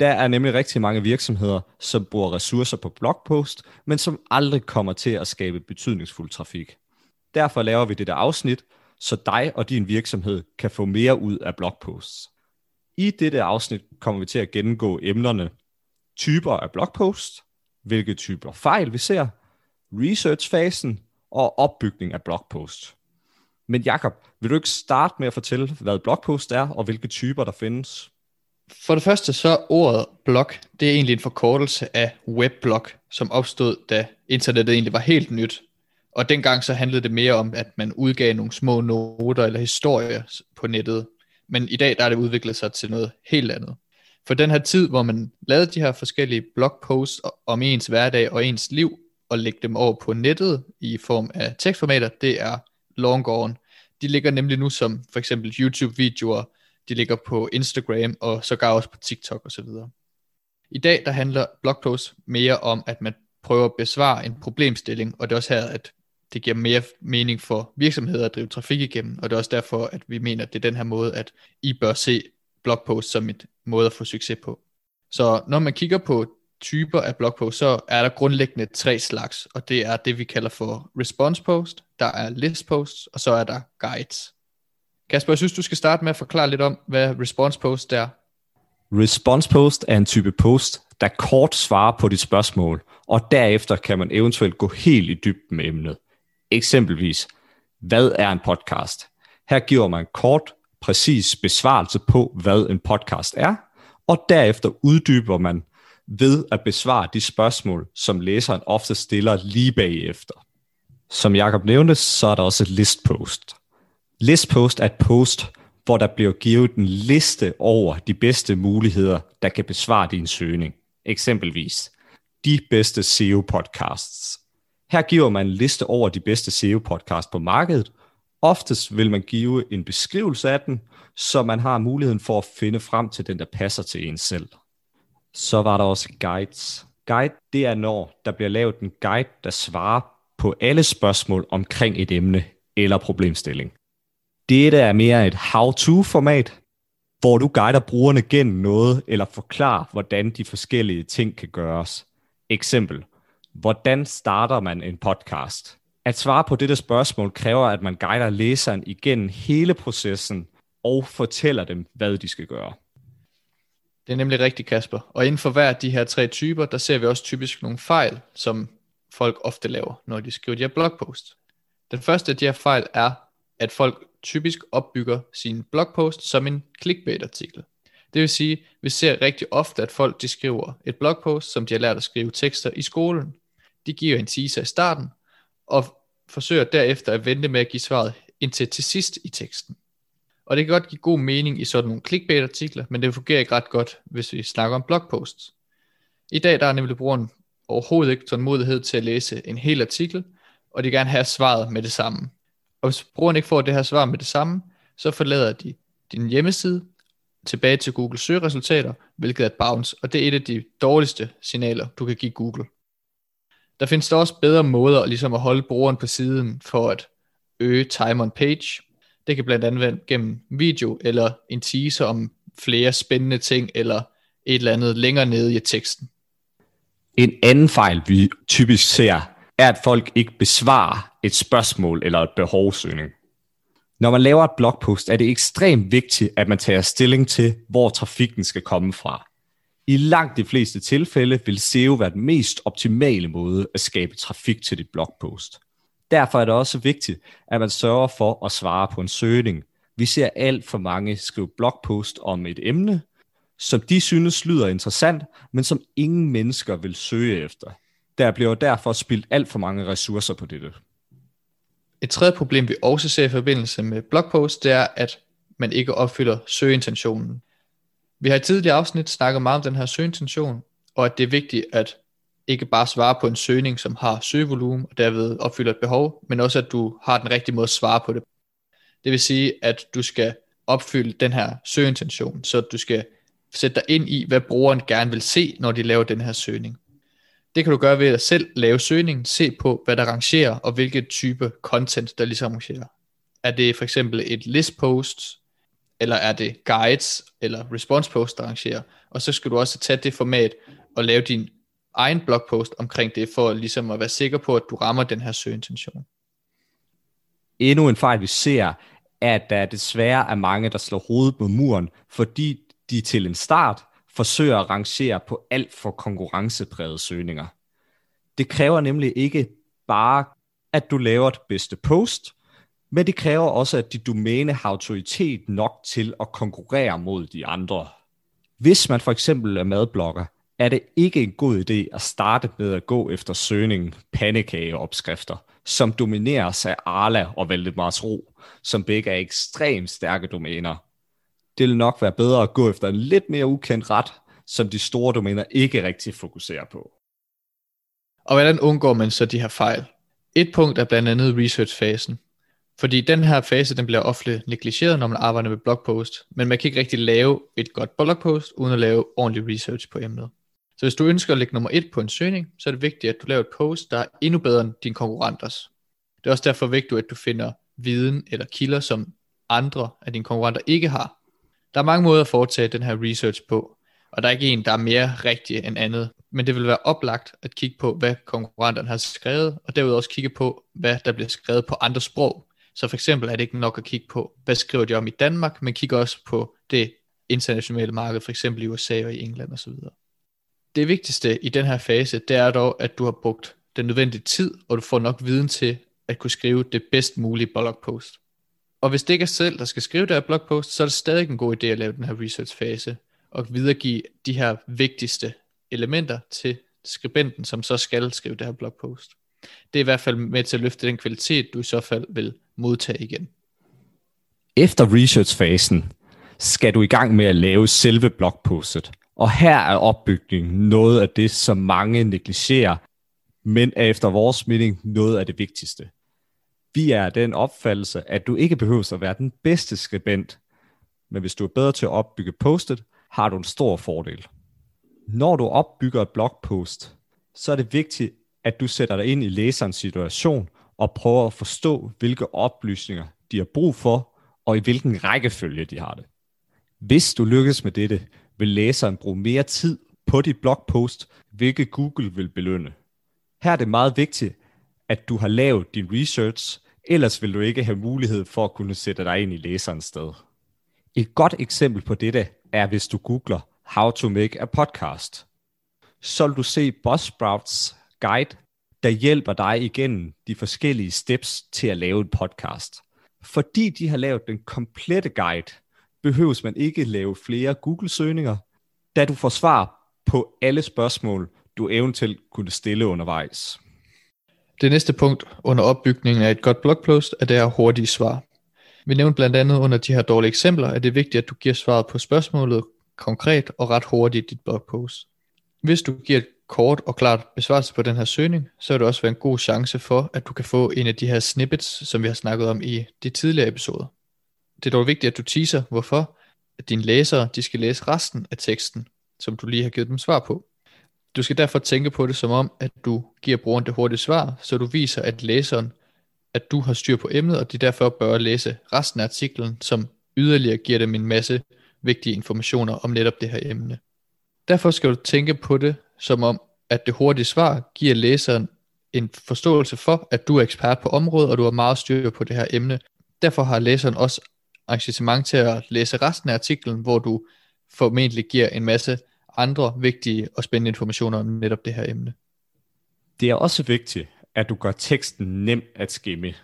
Der er nemlig rigtig mange virksomheder, som bruger ressourcer på blogpost, men som aldrig kommer til at skabe betydningsfuld trafik. Derfor laver vi dette afsnit, så dig og din virksomhed kan få mere ud af blogposts. I dette afsnit kommer vi til at gennemgå emnerne typer af blogpost, hvilke typer fejl vi ser, researchfasen og opbygning af blogpost. Men Jakob, vil du ikke starte med at fortælle, hvad blogpost er, og hvilke typer der findes? For det første så ordet blog, det er egentlig en forkortelse af webblog, som opstod, da internettet egentlig var helt nyt. Og dengang så handlede det mere om, at man udgav nogle små noter eller historier på nettet. Men i dag der er det udviklet sig til noget helt andet. For den her tid, hvor man lavede de her forskellige blogposts om ens hverdag og ens liv, og lægge dem over på nettet i form af tekstformater, det er long gone. De ligger nemlig nu som for eksempel YouTube-videoer, de ligger på Instagram og sågar også på TikTok osv. I dag der handler blogpost mere om, at man prøver at besvare en problemstilling, og det er også her, at det giver mere mening for virksomheder at drive trafik igennem, og det er også derfor, at vi mener, at det er den her måde, at I bør se blogpost som et måde at få succes på. Så når man kigger på typer af blogpost, så er der grundlæggende tre slags, og det er det, vi kalder for response post, der er list posts, og så er der guides. Kasper, jeg synes, du skal starte med at forklare lidt om, hvad response post er. Response post er en type post, der kort svarer på dit spørgsmål, og derefter kan man eventuelt gå helt i dybden med emnet. Eksempelvis, hvad er en podcast? Her giver man kort, præcis besvarelse på, hvad en podcast er, og derefter uddyber man ved at besvare de spørgsmål, som læseren ofte stiller lige bagefter. Som Jakob nævnte, så er der også et listpost. Listpost er et post, hvor der bliver givet en liste over de bedste muligheder, der kan besvare din søgning. Eksempelvis de bedste SEO-podcasts. Her giver man en liste over de bedste SEO-podcasts på markedet. Oftest vil man give en beskrivelse af den, så man har muligheden for at finde frem til den, der passer til en selv. Så var der også guides. Guide, det er når der bliver lavet en guide, der svarer på alle spørgsmål omkring et emne eller problemstilling. Dette er mere et how-to-format, hvor du guider brugerne gennem noget, eller forklarer, hvordan de forskellige ting kan gøres. Eksempel. Hvordan starter man en podcast? At svare på dette spørgsmål kræver, at man guider læseren igennem hele processen og fortæller dem, hvad de skal gøre. Det er nemlig rigtigt, Kasper. Og inden for hver af de her tre typer, der ser vi også typisk nogle fejl, som folk ofte laver, når de skriver de her blogpost. Den første af de her fejl er, at folk typisk opbygger sin blogpost som en clickbait-artikel. Det vil sige, vi ser rigtig ofte, at folk de skriver et blogpost, som de har lært at skrive tekster i skolen. De giver en teaser i starten, og forsøger derefter at vente med at give svaret indtil til sidst i teksten. Og det kan godt give god mening i sådan nogle clickbait-artikler, men det fungerer ikke ret godt, hvis vi snakker om blogposts. I dag der er nemlig brugeren overhovedet ikke tålmodighed til at læse en hel artikel, og de gerne have svaret med det samme. Og hvis brugeren ikke får det her svar med det samme, så forlader de din hjemmeside tilbage til Google søgeresultater, hvilket er et bounce, og det er et af de dårligste signaler, du kan give Google. Der findes der også bedre måder ligesom at holde brugeren på siden for at øge time on page. Det kan blandt andet være gennem video eller en teaser om flere spændende ting eller et eller andet længere nede i teksten. En anden fejl, vi typisk ser, er, at folk ikke besvarer et spørgsmål eller et behovsøgning. Når man laver et blogpost, er det ekstremt vigtigt, at man tager stilling til, hvor trafikken skal komme fra. I langt de fleste tilfælde vil SEO være den mest optimale måde at skabe trafik til dit blogpost. Derfor er det også vigtigt, at man sørger for at svare på en søgning. Vi ser alt for mange skrive blogpost om et emne, som de synes lyder interessant, men som ingen mennesker vil søge efter. Der bliver derfor spildt alt for mange ressourcer på dette. Et tredje problem, vi også ser i forbindelse med blogpost, det er, at man ikke opfylder søgeintentionen. Vi har i tidligere afsnit snakket meget om den her søgeintention, og at det er vigtigt at ikke bare svare på en søgning, som har søgevolumen og derved opfylder et behov, men også at du har den rigtige måde at svare på det. Det vil sige, at du skal opfylde den her søgeintention, så du skal sætte dig ind i, hvad brugeren gerne vil se, når de laver den her søgning. Det kan du gøre ved at selv lave søgningen, se på, hvad der rangerer, og hvilke type content, der ligesom rangerer. Er det for eksempel et list post, eller er det guides, eller response post, der rangerer? Og så skal du også tage det format og lave din egen blogpost omkring det, for ligesom at være sikker på, at du rammer den her søgeintention. Endnu en fejl, vi ser, at der desværre er mange, der slår hovedet på muren, fordi de til en start forsøger at rangere på alt for konkurrenceprægede søgninger. Det kræver nemlig ikke bare, at du laver det bedste post, men det kræver også, at dit domæne har autoritet nok til at konkurrere mod de andre. Hvis man for eksempel er madblogger, er det ikke en god idé at starte med at gå efter søgningen pandekageopskrifter, som domineres af Arla og Valdemars Ro, som begge er ekstremt stærke domæner. Det vil nok være bedre at gå efter en lidt mere ukendt ret, som de store domæner ikke rigtig fokuserer på. Og hvordan undgår man så de her fejl? Et punkt er blandt andet research-fasen. Fordi den her fase, den bliver ofte negligeret, når man arbejder med blogpost, men man kan ikke rigtig lave et godt blogpost, uden at lave ordentlig research på emnet. Så hvis du ønsker at lægge nummer et på en søgning, så er det vigtigt, at du laver et post, der er endnu bedre end dine konkurrenters. Det er også derfor vigtigt, at du finder viden eller kilder, som andre af dine konkurrenter ikke har. Der er mange måder at foretage den her research på, og der er ikke en, der er mere rigtig end andet. Men det vil være oplagt at kigge på, hvad konkurrenterne har skrevet, og derudover også kigge på, hvad der bliver skrevet på andre sprog. Så for eksempel er det ikke nok at kigge på, hvad skriver de om i Danmark, men kigge også på det internationale marked, for eksempel i USA og i England osv. Det vigtigste i den her fase, det er dog, at du har brugt den nødvendige tid, og du får nok viden til at kunne skrive det bedst mulige blogpost. Og hvis det ikke er selv, der skal skrive det her blogpost, så er det stadig en god idé at lave den her research fase, og videregive de her vigtigste elementer til skribenten, som så skal skrive det her blogpost. Det er i hvert fald med til at løfte den kvalitet, du i så fald vil modtage igen. Efter researchfasen skal du i gang med at lave selve blogpostet. Og her er opbygningen noget af det, som mange negligerer, men er efter vores mening noget af det vigtigste. Vi er den opfattelse, at du ikke behøver at være den bedste skribent, men hvis du er bedre til at opbygge postet, har du en stor fordel. Når du opbygger et blogpost, så er det vigtigt, at du sætter dig ind i læserens situation og prøver at forstå, hvilke oplysninger de har brug for, og i hvilken rækkefølge de har det. Hvis du lykkes med dette, vil læseren bruge mere tid på dit blogpost, hvilket Google vil belønne. Her er det meget vigtigt, at du har lavet din research, ellers vil du ikke have mulighed for at kunne sætte dig ind i læserens sted. Et godt eksempel på dette er, hvis du googler How to make a podcast. Så vil du se Buzzsprouts guide, der hjælper dig igennem de forskellige steps til at lave en podcast. Fordi de har lavet den komplette guide, behøves man ikke lave flere Google-søgninger, da du får svar på alle spørgsmål, du eventuelt kunne stille undervejs. Det næste punkt under opbygningen af et godt blogpost er det her hurtige svar. Vi nævnte blandt andet under de her dårlige eksempler, at det er vigtigt, at du giver svaret på spørgsmålet konkret og ret hurtigt i dit blogpost. Hvis du giver et kort og klart besvarelse på den her søgning, så vil det også være en god chance for, at du kan få en af de her snippets, som vi har snakket om i de tidligere episoder. Det er dog vigtigt, at du teaser, hvorfor at dine læsere de skal læse resten af teksten, som du lige har givet dem svar på. Du skal derfor tænke på det som om, at du giver brugeren det hurtige svar, så du viser, at læseren, at du har styr på emnet, og de derfor bør læse resten af artiklen, som yderligere giver dem en masse vigtige informationer om netop det her emne. Derfor skal du tænke på det som om, at det hurtige svar giver læseren en forståelse for, at du er ekspert på området, og du har meget styr på det her emne. Derfor har læseren også engagement til at læse resten af artiklen, hvor du formentlig giver en masse andre vigtige og spændende informationer om netop det her emne. Det er også vigtigt, at du gør teksten nem at skimme.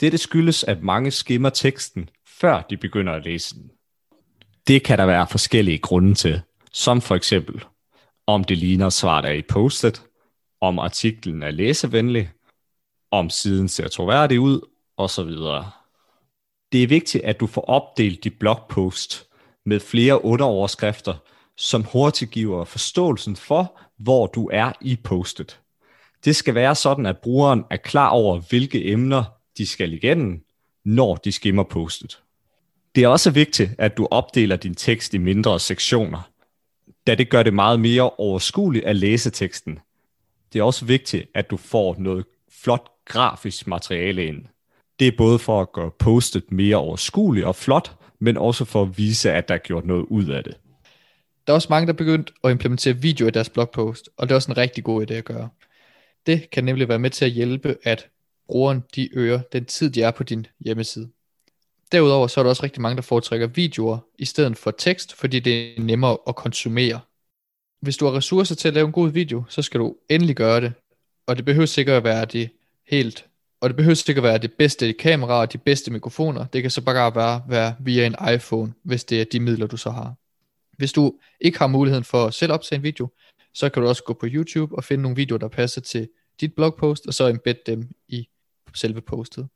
Dette skyldes, at mange skimmer teksten, før de begynder at læse den. Det kan der være forskellige grunde til, som for eksempel, om det ligner svaret er i postet, om artiklen er læsevenlig, om siden ser troværdig ud, osv. Det er vigtigt, at du får opdelt dit blogpost med flere underoverskrifter, som hurtigt giver forståelsen for, hvor du er i postet. Det skal være sådan, at brugeren er klar over, hvilke emner de skal igennem, når de skimmer postet. Det er også vigtigt, at du opdeler din tekst i mindre sektioner, da det gør det meget mere overskueligt at læse teksten. Det er også vigtigt, at du får noget flot grafisk materiale ind. Det er både for at gøre postet mere overskueligt og flot, men også for at vise, at der er gjort noget ud af det. Der er også mange, der er begyndt at implementere video i deres blogpost, og det er også en rigtig god idé at gøre. Det kan nemlig være med til at hjælpe, at brugeren de øger den tid, de er på din hjemmeside. Derudover så er der også rigtig mange, der foretrækker videoer i stedet for tekst, fordi det er nemmere at konsumere. Hvis du har ressourcer til at lave en god video, så skal du endelig gøre det. Og det behøver sikkert at være det helt og det behøver sikkert at være det bedste kamera og de bedste mikrofoner. Det kan så bare være, være via en iPhone, hvis det er de midler, du så har. Hvis du ikke har muligheden for at selv optage en video, så kan du også gå på YouTube og finde nogle videoer, der passer til dit blogpost, og så embed dem i selve postet.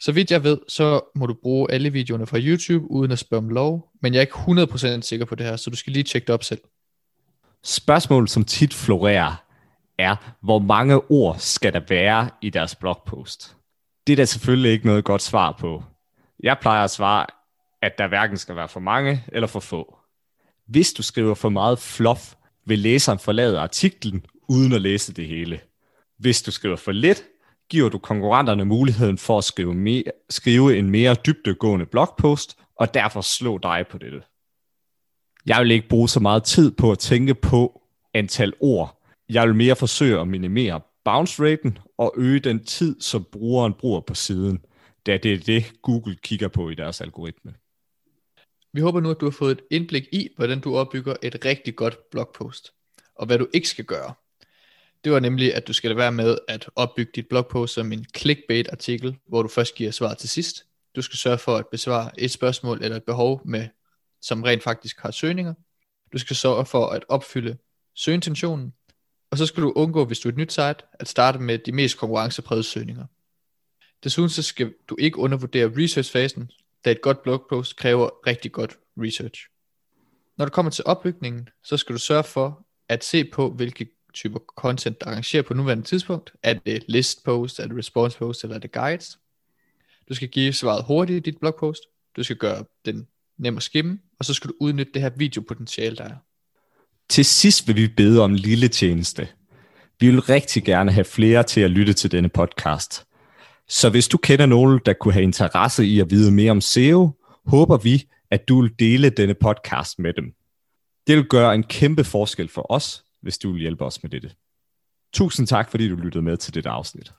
Så vidt jeg ved, så må du bruge alle videoerne fra YouTube uden at spørge om lov, men jeg er ikke 100% sikker på det her, så du skal lige tjekke det op selv. Spørgsmålet, som tit florerer, er, hvor mange ord skal der være i deres blogpost? Det er der selvfølgelig ikke noget godt svar på. Jeg plejer at svare, at der hverken skal være for mange eller for få. Hvis du skriver for meget fluff, vil læseren forlade artiklen uden at læse det hele. Hvis du skriver for lidt, giver du konkurrenterne muligheden for at skrive, mere, skrive en mere dybdegående blogpost, og derfor slå dig på dette. Jeg vil ikke bruge så meget tid på at tænke på antal ord. Jeg vil mere forsøge at minimere bounce raten og øge den tid, som brugeren bruger på siden, da det er det, Google kigger på i deres algoritme. Vi håber nu, at du har fået et indblik i, hvordan du opbygger et rigtig godt blogpost, og hvad du ikke skal gøre. Det var nemlig, at du skal lade være med at opbygge dit blogpost som en clickbait-artikel, hvor du først giver svar til sidst. Du skal sørge for at besvare et spørgsmål eller et behov, med, som rent faktisk har søgninger. Du skal sørge for at opfylde søgeintentionen, og så skal du undgå, hvis du er et nyt site, at starte med de mest konkurrenceprægede søgninger. Desuden så skal du ikke undervurdere researchfasen, da et godt blogpost kræver rigtig godt research. Når du kommer til opbygningen, så skal du sørge for at se på, hvilke typer content, der arrangerer på nuværende tidspunkt. Er det list post, er det response post, eller er det guides? Du skal give svaret hurtigt i dit blogpost. Du skal gøre den nem at skimme, og så skal du udnytte det her videopotentiale, der er. Til sidst vil vi bede om en lille tjeneste. Vi vil rigtig gerne have flere til at lytte til denne podcast. Så hvis du kender nogen, der kunne have interesse i at vide mere om SEO, håber vi, at du vil dele denne podcast med dem. Det vil gøre en kæmpe forskel for os, hvis du vil hjælpe os med dette. Tusind tak, fordi du lyttede med til dette afsnit.